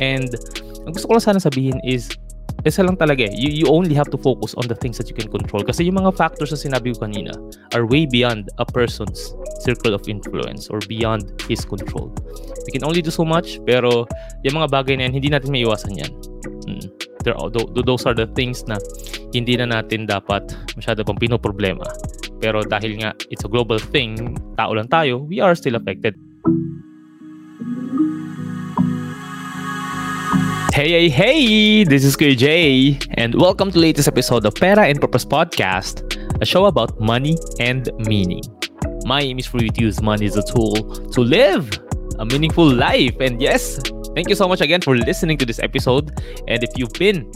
And ang gusto ko lang sana sabihin is isa lang talaga eh. You, you only have to focus on the things that you can control. Kasi yung mga factors na sinabi ko kanina are way beyond a person's circle of influence or beyond his control. We can only do so much, pero yung mga bagay na yan, hindi natin maiwasan yan. Mm. There those are the things na hindi na natin dapat masyado pang pinoproblema. Pero dahil nga it's a global thing, tao lang tayo, we are still affected. Hey, hey, hey! This is Jay, and welcome to latest episode of Pera and Purpose Podcast, a show about money and meaning. My aim is for you to use money as a tool to live a meaningful life. And yes, thank you so much again for listening to this episode. And if you've been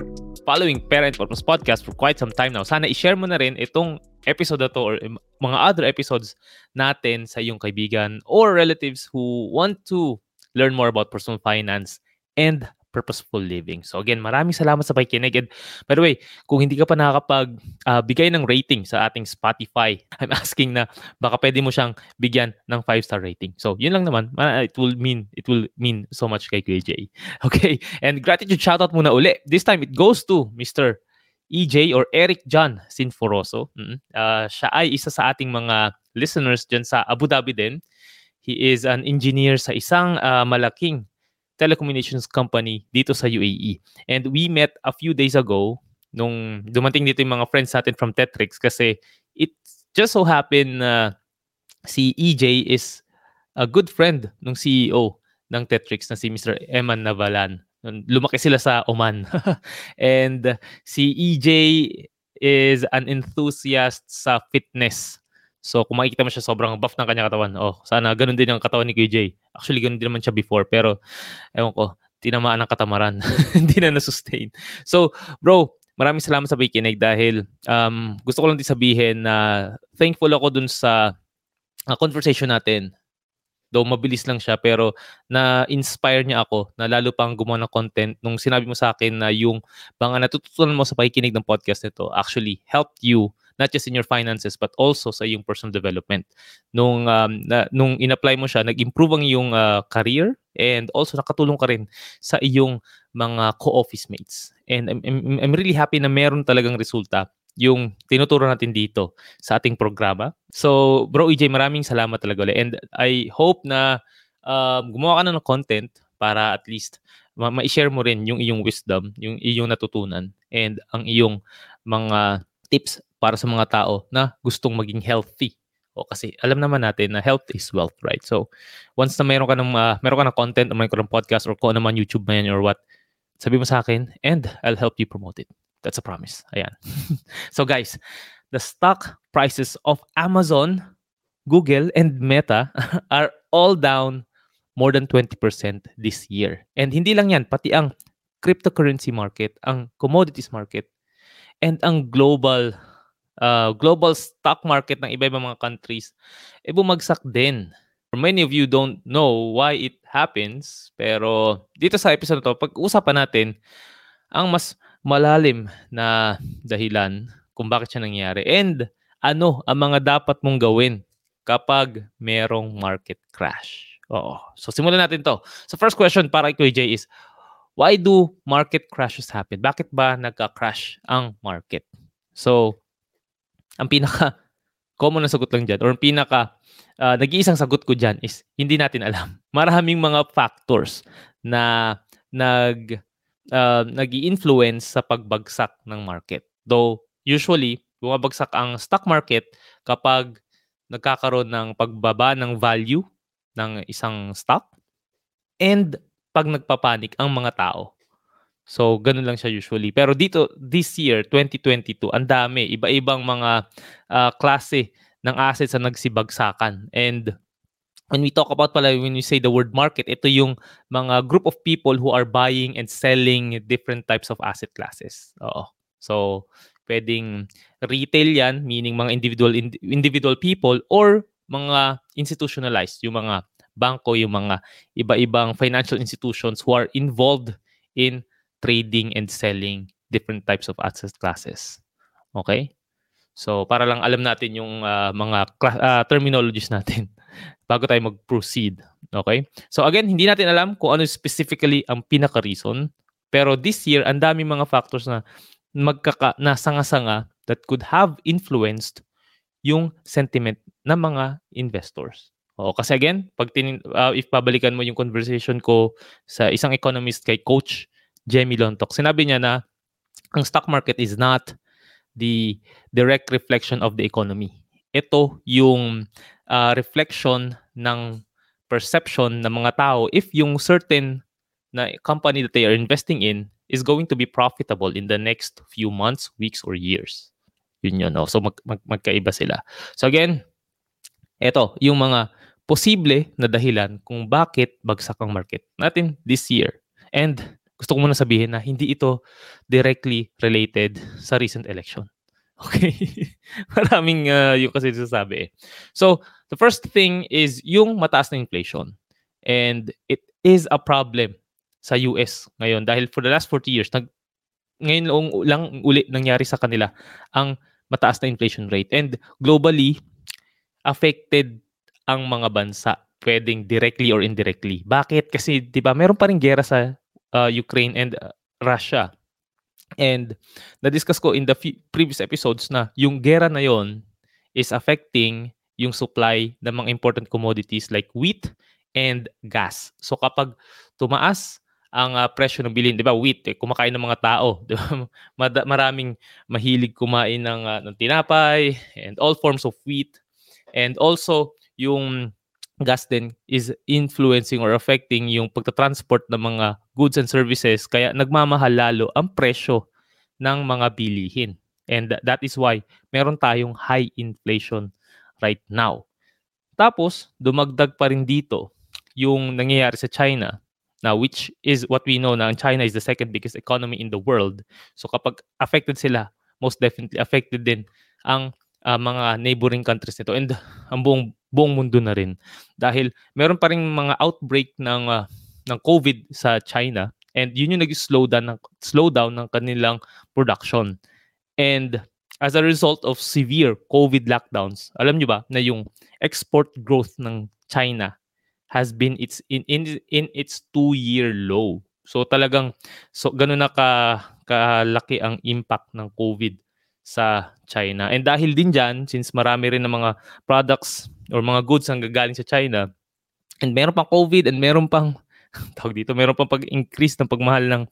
following Pera and Purpose Podcast for quite some time now, sana i-share mo na rin itong episode na to or mga other episodes natin sa iyong kaibigan or relatives who want to learn more about personal finance and purposeful living. So again, maraming salamat sa pakikinig. And by the way, kung hindi ka pa nakakapag uh, bigay ng rating sa ating Spotify, I'm asking na baka pwede mo siyang bigyan ng 5-star rating. So yun lang naman. It will mean it will mean so much kay Jay. Okay? And gratitude shoutout muna uli. This time it goes to Mr. EJ or Eric John Sinforoso. Mm-hmm. Uh, siya ay isa sa ating mga listeners dyan sa Abu Dhabi din. He is an engineer sa isang uh, malaking telecommunications company dito sa UAE. And we met a few days ago nung dumating dito yung mga friends natin from Tetrix kasi it just so happened na si EJ is a good friend ng CEO ng Tetrix na si Mr. Eman Navalan. Lumaki sila sa Oman. and si EJ is an enthusiast sa fitness. So kung makikita mo siya sobrang buff ng kanya katawan, oh, sana ganun din ang katawan ni QJ. Actually, ganun din naman siya before, pero ewan ko, tinamaan ng katamaran. Hindi na na-sustain. So, bro, maraming salamat sa pakikinig dahil um, gusto ko lang din sabihin na thankful ako dun sa uh, conversation natin. Though mabilis lang siya, pero na-inspire niya ako na lalo pang gumawa ng content nung sinabi mo sa akin na yung mga natututunan mo sa pakikinig ng podcast nito actually helped you not just in your finances but also sa iyong personal development. Nung um, na, nung in-apply mo siya, nag-improve ang iyong uh, career and also nakatulong ka rin sa iyong mga co-office mates. And I'm, I'm, I'm really happy na meron talagang resulta yung tinuturo natin dito sa ating programa. So, Bro EJ, maraming salamat talaga ulit. And I hope na um, gumawa ka na ng content para at least ma- ma-share mo rin yung iyong wisdom, yung iyong natutunan, and ang iyong mga tips para sa mga tao na gustong maging healthy. O kasi alam naman natin na health is wealth, right? So, once na meron ka ng, uh, meron ka ng content, o meron ka ng podcast, or kung ano man YouTube man or what, sabi mo sa akin, and I'll help you promote it. That's a promise. Ayan. so guys, the stock prices of Amazon, Google, and Meta are all down more than 20% this year. And hindi lang yan, pati ang cryptocurrency market, ang commodities market, and ang global uh, global stock market ng iba-ibang mga countries, eh bumagsak din. Many of you don't know why it happens, pero dito sa episode na to, pag-usapan natin ang mas malalim na dahilan kung bakit siya nangyari and ano ang mga dapat mong gawin kapag merong market crash. Oo. So simulan natin to. So first question para kay Jay is, why do market crashes happen? Bakit ba nagka-crash ang market? So, ang pinaka common na sagot lang dyan or ang pinaka uh, nag-iisang sagot ko dyan is hindi natin alam. Maraming mga factors na nag uh, nag-influence sa pagbagsak ng market. Though usually bumabagsak ang stock market kapag nagkakaroon ng pagbaba ng value ng isang stock and pag nagpapanik ang mga tao. So, ganun lang siya usually. Pero dito, this year, 2022, ang dami. Iba-ibang mga uh, klase ng assets na nagsibagsakan. And when we talk about pala, when we say the word market, ito yung mga group of people who are buying and selling different types of asset classes. Oo. So, pwedeng retail yan, meaning mga individual individual people or mga institutionalized, yung mga bangko, yung mga iba-ibang financial institutions who are involved in trading and selling different types of asset classes. Okay? So, para lang alam natin yung uh, mga uh, terminologies natin. bago tayo mag-proceed. Okay? So again, hindi natin alam kung ano specifically ang pinaka-reason. Pero this year, ang dami mga factors na magkaka na sanga-sanga that could have influenced yung sentiment ng mga investors. O, kasi again, pag tinin, uh, if pabalikan mo yung conversation ko sa isang economist kay Coach Jamie Lontok, sinabi niya na ang stock market is not the direct reflection of the economy. Ito yung uh, reflection ng perception ng mga tao if yung certain na company that they are investing in is going to be profitable in the next few months, weeks, or years. Yun yun. No? So mag, mag, magkaiba sila. So again, ito, yung mga posible na dahilan kung bakit bagsak ang market natin this year. And gusto ko muna sabihin na hindi ito directly related sa recent election. Okay? Maraming uh, yung kasi sasabi eh. So, the first thing is yung mataas na inflation. And it is a problem sa US ngayon dahil for the last 40 years, nag, ngayon lang, lang uli nangyari sa kanila ang mataas na inflation rate. And globally, affected ang mga bansa pwedeng directly or indirectly. Bakit? Kasi 'di ba, meron pa ring gera sa uh, Ukraine and uh, Russia. And na-discuss ko in the f- previous episodes na yung gera na yon is affecting yung supply ng mga important commodities like wheat and gas. So kapag tumaas ang uh, presyo ng bilhin, 'di ba? Wheat, eh, kumakain ng mga tao, 'di ba? maraming mahilig kumain ng uh, ng tinapay and all forms of wheat. And also yung gas din is influencing or affecting yung pagta-transport ng mga goods and services kaya nagmamahal lalo ang presyo ng mga bilihin. And that is why meron tayong high inflation right now. Tapos, dumagdag pa rin dito yung nangyayari sa China Now, which is what we know na China is the second biggest economy in the world. So kapag affected sila, most definitely affected din ang uh, mga neighboring countries nito and ang buong buong mundo na rin. Dahil meron pa ring mga outbreak ng uh, ng COVID sa China and yun yung nag-slow down ng slow down ng kanilang production. And as a result of severe COVID lockdowns, alam niyo ba na yung export growth ng China has been its in in, in its two-year low. So talagang so ganun na ka kalaki ang impact ng COVID sa China. And dahil din diyan since marami rin ng mga products or mga goods ang gagaling sa China and meron pang COVID and meron pang tawag dito, meron pang pag-increase ng pagmahal ng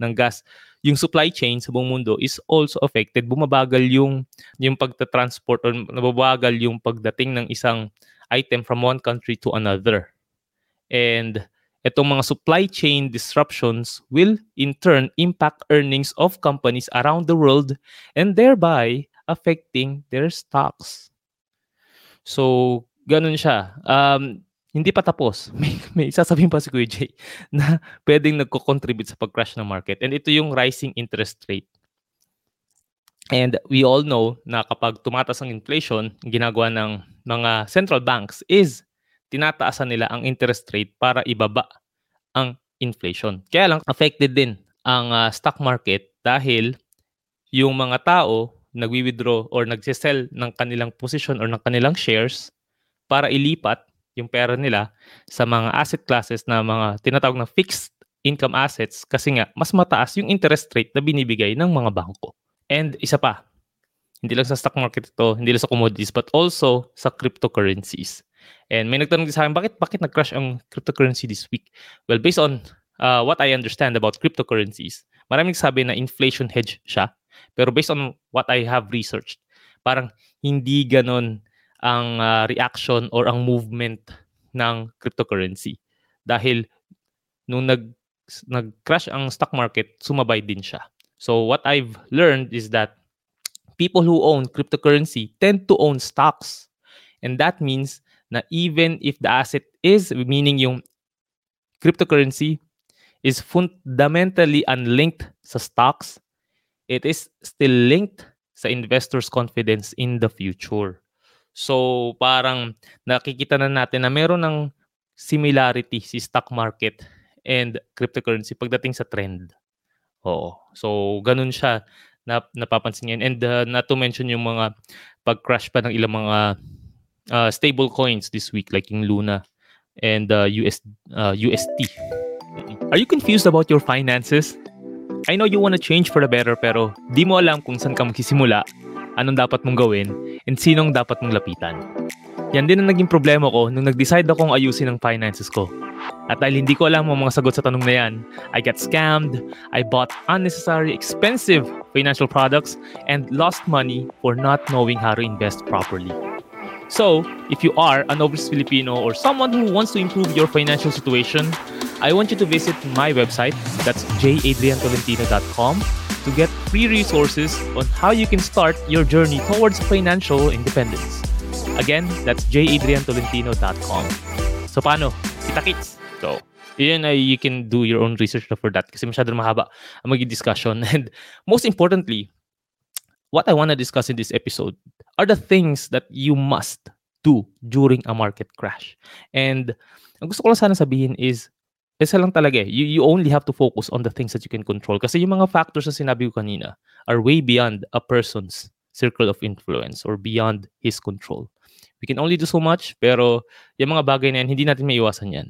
ng gas. Yung supply chain sa buong mundo is also affected. Bumabagal yung yung pagta-transport or nababagal yung pagdating ng isang item from one country to another. And itong mga supply chain disruptions will in turn impact earnings of companies around the world and thereby affecting their stocks. So, ganun siya. Um, hindi pa tapos. May, may sasabihin pa si Kuya Jay na pwedeng nagko-contribute sa pag-crash ng market. And ito yung rising interest rate. And we all know na kapag tumataas ang inflation, ginagawa ng mga central banks is tinataasan nila ang interest rate para ibaba ang inflation. Kaya lang affected din ang uh, stock market dahil yung mga tao nagwi-withdraw or nagse-sell ng kanilang position or ng kanilang shares para ilipat yung pera nila sa mga asset classes na mga tinatawag na fixed income assets kasi nga mas mataas yung interest rate na binibigay ng mga bangko. And isa pa, hindi lang sa stock market ito, hindi lang sa commodities, but also sa cryptocurrencies. And may nagtanong din sa akin, bakit, bakit nag-crash ang cryptocurrency this week? Well, based on uh, what I understand about cryptocurrencies, maraming sabi na inflation hedge siya. Pero based on what I have researched, parang hindi ganon ang uh, reaction or ang movement ng cryptocurrency. Dahil nung nag nag-crash ang stock market, sumabay din siya. So what I've learned is that people who own cryptocurrency tend to own stocks. And that means na even if the asset is, meaning yung cryptocurrency, is fundamentally unlinked sa stocks, it is still linked sa investors' confidence in the future. So parang nakikita na natin na meron ng similarity si stock market and cryptocurrency pagdating sa trend. Oo. So ganun siya na napapansin yan. And uh, not to mention yung mga pag-crash pa ng ilang mga uh, stable coins this week like yung Luna and uh, US uh, UST. Are you confused about your finances? I know you want to change for the better pero di mo alam kung saan ka magsisimula, anong dapat mong gawin, and sinong dapat mong lapitan. Yan din ang naging problema ko nung nag-decide akong ayusin ang finances ko. At dahil hindi ko alam ang mga sagot sa tanong na yan, I got scammed, I bought unnecessary expensive financial products, and lost money for not knowing how to invest properly. So, if you are an overseas Filipino or someone who wants to improve your financial situation, I want you to visit my website, that's jadriantolentino.com, to get free resources on how you can start your journey towards financial independence. Again, that's jadriantolentino.com. So paano? Kita-kits! So, yun ay you can do your own research for that kasi masyado mahaba ang maging discussion. And most importantly, what I want to discuss in this episode are the things that you must do during a market crash. And ang gusto ko lang sana sabihin is, isa lang talaga eh. You, you only have to focus on the things that you can control. Kasi yung mga factors na sinabi ko kanina are way beyond a person's circle of influence or beyond his control. We can only do so much, pero yung mga bagay na yan, hindi natin maiwasan yan.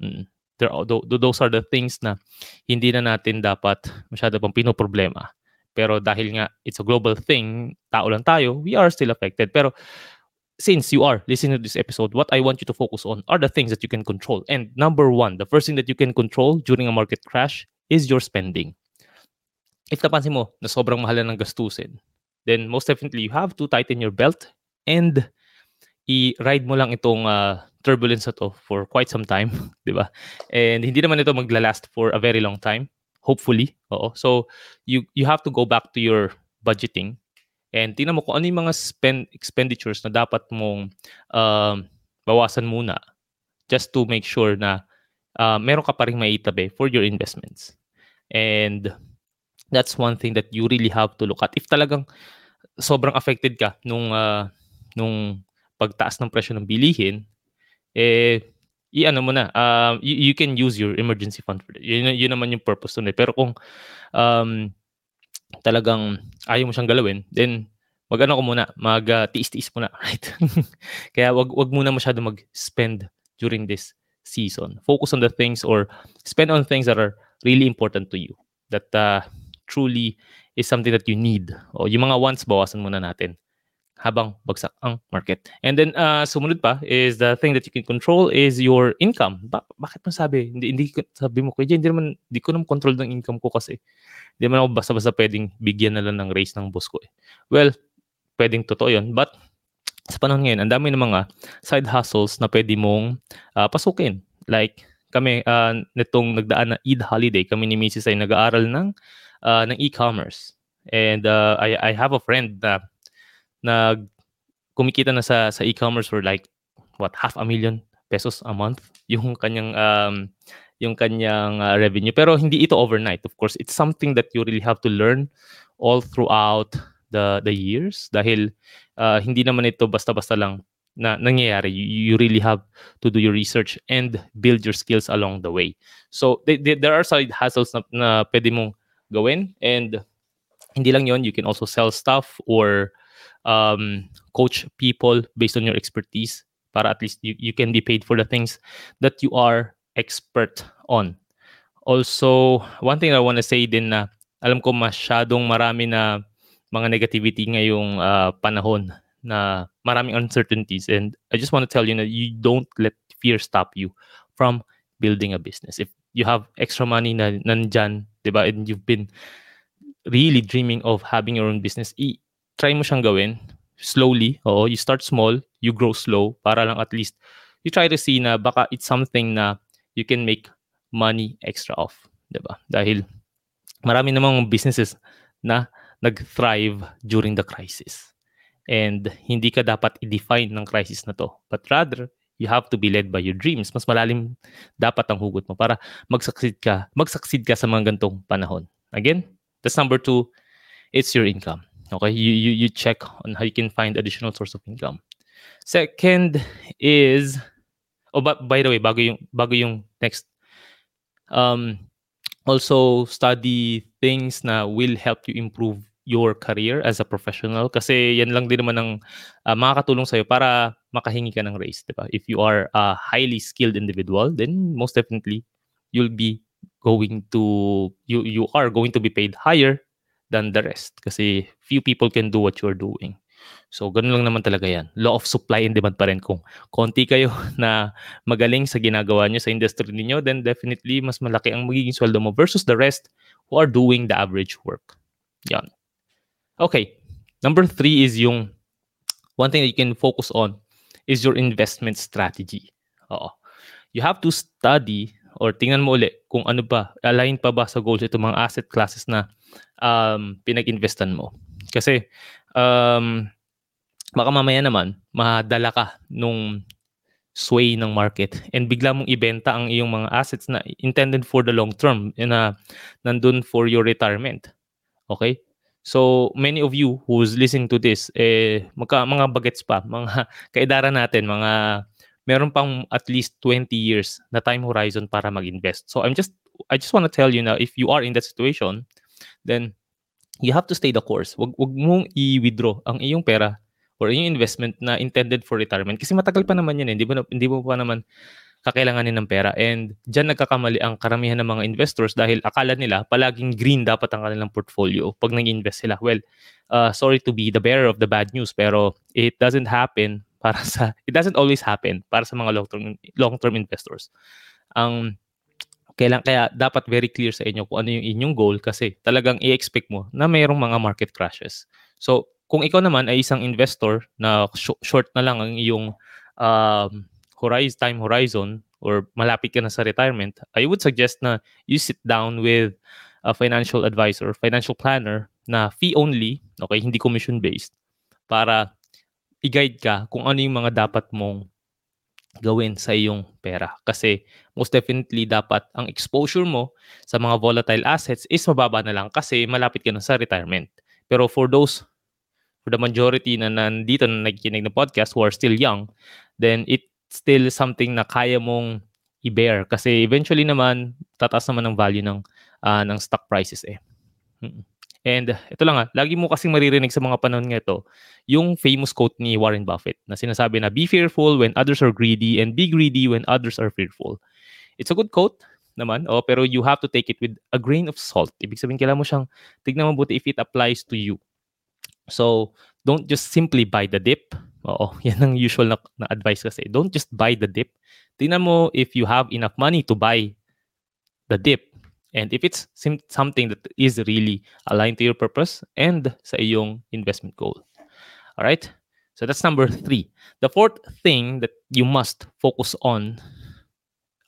Mm. There are, those are the things na hindi na natin dapat masyado pang pinoproblema. Pero dahil nga it's a global thing, tao lang tayo, we are still affected. Pero since you are listening to this episode, what I want you to focus on are the things that you can control. And number one, the first thing that you can control during a market crash is your spending. If napansin mo na sobrang mahal na ng gastusin, then most definitely you have to tighten your belt and i-ride mo lang itong uh, turbulence to for quite some time, di ba? And hindi naman ito magla-last for a very long time. Hopefully. Oo. So, you you have to go back to your budgeting and tingnan mo kung ano yung mga spend expenditures na dapat mong uh, bawasan muna just to make sure na uh, meron ka pa rin maitabi for your investments. And that's one thing that you really have to look at. If talagang sobrang affected ka nung uh, nung pagtaas ng presyo ng bilihin, eh i-ano mo na, uh, you, you can use your emergency fund. Yun, yun naman yung purpose nun eh. Pero kung um, talagang ayaw mo siyang galawin, then mag-ano ko muna, mag-tiis-tiis uh, muna, right? Kaya wag, wag muna masyado mag-spend during this season. Focus on the things or spend on things that are really important to you. That uh, truly is something that you need. O yung mga wants, bawasan muna natin habang bagsak ang market. And then uh, sumunod pa is the thing that you can control is your income. Ba- bakit mo sabi? Hindi, hindi sabi mo, kuya, hindi naman, hindi ko naman control ng income ko kasi. Hindi naman ako basta-basta pwedeng bigyan na lang ng raise ng boss ko eh. Well, pwedeng totoo yun. But sa panahon ngayon, ang dami ng mga side hustles na pwede mong uh, pasukin. Like kami, uh, nitong nagdaan na Eid holiday, kami ni Mrs. ay nag-aaral ng, uh, ng e-commerce. And uh, I, I have a friend na nag kumikita na sa sa e-commerce for like what half a million pesos a month? Yung kanyang um, yung kanyang uh, revenue. Pero hindi ito overnight. Of course it's something that you really have to learn all throughout the the years. Dahil uh, hindi naman ito basta-basta lang na nangyayari. You, you really have to do your research and build your skills along the way. So they, they, there are side hustles na, na pwede mong gawin. And hindi lang yon you can also sell stuff or um, coach people based on your expertise para at least you, you can be paid for the things that you are expert on. Also, one thing I want to say din na alam ko masyadong marami na mga negativity ngayong uh, panahon na maraming uncertainties and I just want to tell you that you don't let fear stop you from building a business. If you have extra money na nandyan, 'di ba, and you've been really dreaming of having your own business, try mo siyang gawin slowly. Oo, you start small, you grow slow para lang at least you try to see na baka it's something na you can make money extra off, 'di ba? Dahil marami namang businesses na nag-thrive during the crisis. And hindi ka dapat i-define ng crisis na to. But rather, you have to be led by your dreams. Mas malalim dapat ang hugot mo para mag-succeed ka, mag-succeed ka sa mga gantong panahon. Again, that's number two, it's your income. Okay, you, you you check on how you can find additional source of income. Second is oh but by the way, bago yung bago yung next um also study things na will help you improve your career as a professional kasi yan lang din naman ang uh, makakatulong sa'yo para makahingi ka ng raise, di ba? If you are a highly skilled individual, then most definitely you'll be going to you you are going to be paid higher than the rest kasi few people can do what you're doing. So, ganun lang naman talaga yan. Law of supply and demand pa rin. Kung konti kayo na magaling sa ginagawa nyo sa industry niyo then definitely mas malaki ang magiging sweldo mo versus the rest who are doing the average work. Yan. Okay. Number three is yung one thing that you can focus on is your investment strategy. Oo. You have to study or tingnan mo ulit kung ano ba, align pa ba sa goals ito mga asset classes na um, pinag-investan mo. Kasi um, baka mamaya naman madala ka nung sway ng market and bigla mong ibenta ang iyong mga assets na intended for the long term na nandun for your retirement. Okay? So, many of you who's listening to this, eh, magka, mga bagets pa, mga kaedara natin, mga meron pang at least 20 years na time horizon para mag-invest. So, I'm just, I just want to tell you na if you are in that situation, then you have to stay the course. Wag, wag mong i-withdraw ang iyong pera or yung investment na intended for retirement. Kasi matagal pa naman yan eh. Hindi hindi mo pa naman kakailanganin ng pera. And dyan nagkakamali ang karamihan ng mga investors dahil akala nila palaging green dapat ang kanilang portfolio pag nag-invest sila. Well, uh, sorry to be the bearer of the bad news pero it doesn't happen para sa it doesn't always happen para sa mga long-term long-term investors. Ang kailan kaya dapat very clear sa inyo kung ano yung inyong goal kasi talagang i-expect mo na mayroong mga market crashes. So, kung ikaw naman ay isang investor na sh- short na lang ang iyong um, horizon, time horizon or malapit ka na sa retirement, I would suggest na you sit down with a financial advisor, financial planner na fee only, okay, hindi commission based para i-guide ka kung ano yung mga dapat mong gawin sa iyong pera. Kasi most definitely dapat ang exposure mo sa mga volatile assets is mababa na lang kasi malapit ka na sa retirement. Pero for those, for the majority na nandito na nakikinig ng podcast who are still young, then it's still something na kaya mong i-bear. Kasi eventually naman, tataas naman ang value ng, uh, ng stock prices eh. And ito lang ah, lagi mo kasing maririnig sa mga panahon nga ito, yung famous quote ni Warren Buffett na sinasabi na, Be fearful when others are greedy and be greedy when others are fearful. It's a good quote naman, oh, pero you have to take it with a grain of salt. Ibig sabihin, kailangan mo siyang tignan mabuti if it applies to you. So, don't just simply buy the dip. Oo, yan ang usual na, na advice kasi. Don't just buy the dip. Tingnan mo if you have enough money to buy the dip And if it's sim- something that is really aligned to your purpose and sa iyong investment goal. All right? So that's number three. The fourth thing that you must focus on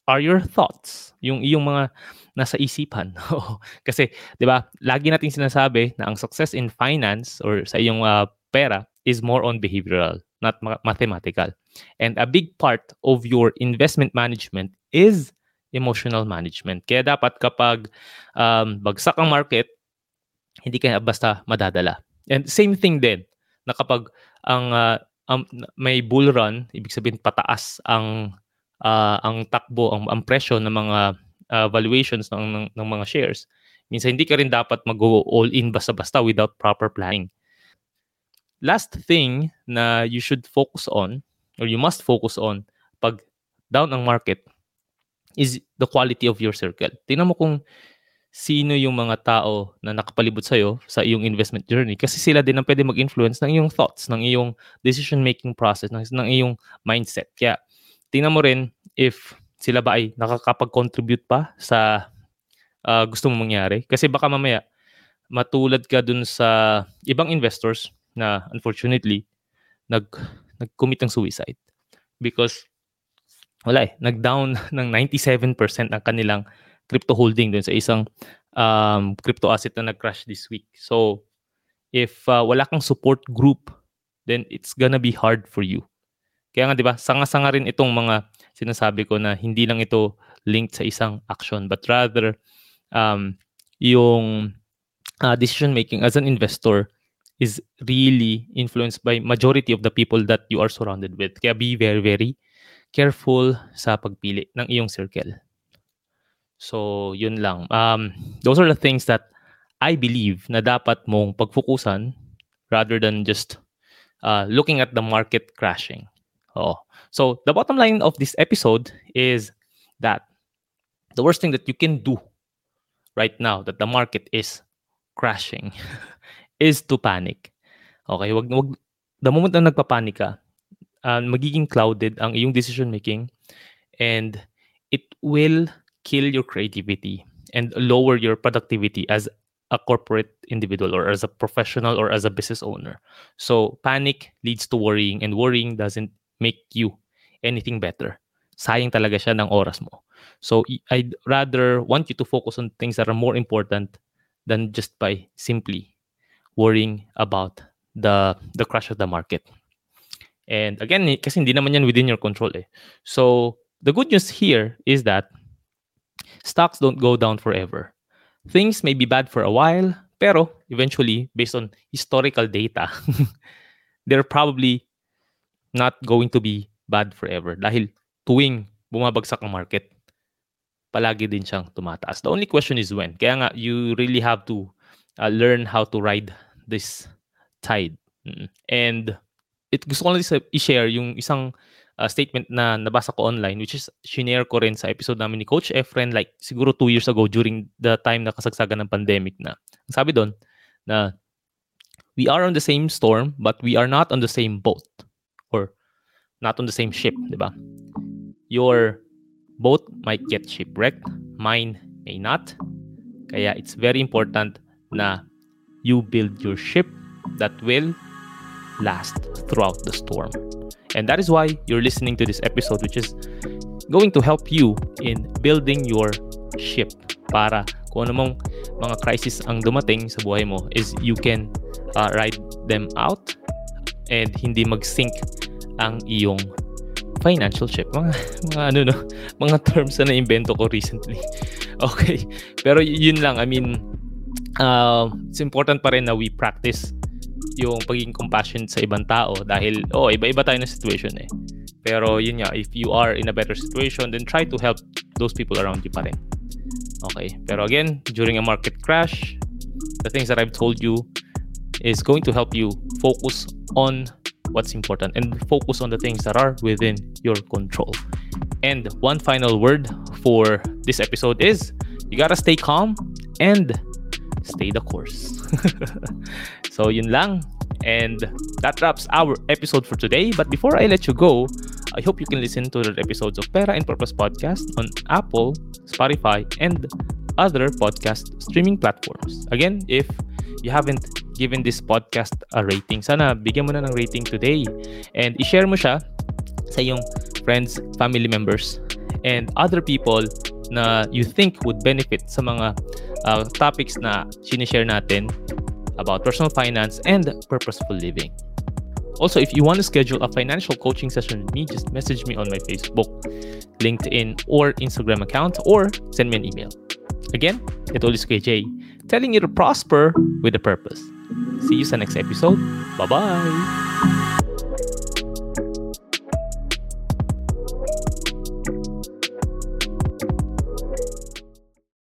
are your thoughts. Yung iyong mga nasa isipan. Kasi, di ba, lagi nating sinasabi na ang success in finance or sa iyong uh, pera is more on behavioral, not ma- mathematical. And a big part of your investment management is emotional management. Kaya dapat kapag um, bagsak ang market, hindi kaya basta madadala. And same thing din, na kapag ang uh, um, may bull run, ibig sabihin pataas ang uh, ang takbo, ang, ang presyo ng mga uh, valuations ng, ng, ng mga shares, minsan hindi ka rin dapat mag-go all in basta-basta without proper planning. Last thing na you should focus on or you must focus on pag down ang market is the quality of your circle. Tingnan mo kung sino yung mga tao na nakapalibot sa'yo sa iyong investment journey kasi sila din ang pwede mag-influence ng iyong thoughts, ng iyong decision-making process, ng, ng iyong mindset. Kaya tingnan mo rin if sila ba ay nakakapag-contribute pa sa uh, gusto mong mangyari. Kasi baka mamaya matulad ka dun sa ibang investors na unfortunately nag nag-commit ng suicide because wala eh, nag-down ng 97% ang kanilang crypto holding dun sa isang um, crypto asset na nag-crash this week. So, if uh, wala kang support group, then it's gonna be hard for you. Kaya nga, di ba, sanga-sanga rin itong mga sinasabi ko na hindi lang ito linked sa isang action, but rather, um, yung uh, decision making as an investor is really influenced by majority of the people that you are surrounded with. Kaya be very, very careful sa pagpili ng iyong circle. So, yun lang. Um, those are the things that I believe na dapat mong pagfokusan rather than just uh, looking at the market crashing. Oh. So the bottom line of this episode is that the worst thing that you can do right now that the market is crashing is to panic. Okay, wag wag the moment na nagpapanik ka, uh, magiging clouded ang iyong decision making and it will kill your creativity and lower your productivity as a corporate individual or as a professional or as a business owner. So panic leads to worrying and worrying doesn't make you anything better. Sayang talaga siya ng oras mo. So I'd rather want you to focus on things that are more important than just by simply worrying about the the crash of the market. And again, kasi hindi naman yan within your control eh. So the good news here is that stocks don't go down forever. Things may be bad for a while, pero eventually, based on historical data, they're probably not going to be bad forever. Dahil tuwing bumabagsak ang market, palagi din siyang tumataas. The only question is when. Kaya nga, you really have to uh, learn how to ride this tide. And it gusto ko lang i-share yung isang uh, statement na nabasa ko online which is shinare ko rin sa episode namin ni Coach Efren like siguro two years ago during the time na kasagsagan ng pandemic na. Sabi doon na we are on the same storm but we are not on the same boat or not on the same ship, di ba? Your boat might get shipwrecked, mine may not. Kaya it's very important na you build your ship that will last throughout the storm. And that is why you're listening to this episode, which is going to help you in building your ship para kung mong mga crisis ang dumating sa buhay mo is you can uh, ride them out and hindi mag-sink ang iyong financial ship. Mga, mga ano no, mga terms na na-invento ko recently. Okay. Pero yun lang, I mean, uh, it's important pa rin na we practice yung pagiging compassion sa ibang tao dahil oh iba-iba tayo ng situation eh. Pero yun nga, if you are in a better situation, then try to help those people around you pa rin. Okay. Pero again, during a market crash, the things that I've told you is going to help you focus on what's important and focus on the things that are within your control. And one final word for this episode is you gotta stay calm and stay the course. so yun lang. And that wraps our episode for today. But before I let you go, I hope you can listen to the episodes of Pera and Purpose podcast on Apple, Spotify, and other podcast streaming platforms. Again, if you haven't given this podcast a rating, sana bigyan mo na ng rating today and i-share mo siya sa iyong friends, family members, and other people na you think would benefit sa mga uh, topics na sinishare natin about personal finance and purposeful living. Also, if you want to schedule a financial coaching session with me, just message me on my Facebook, LinkedIn, or Instagram account, or send me an email. Again, ito ulit KJ, telling you to prosper with a purpose. See you sa next episode. Bye-bye!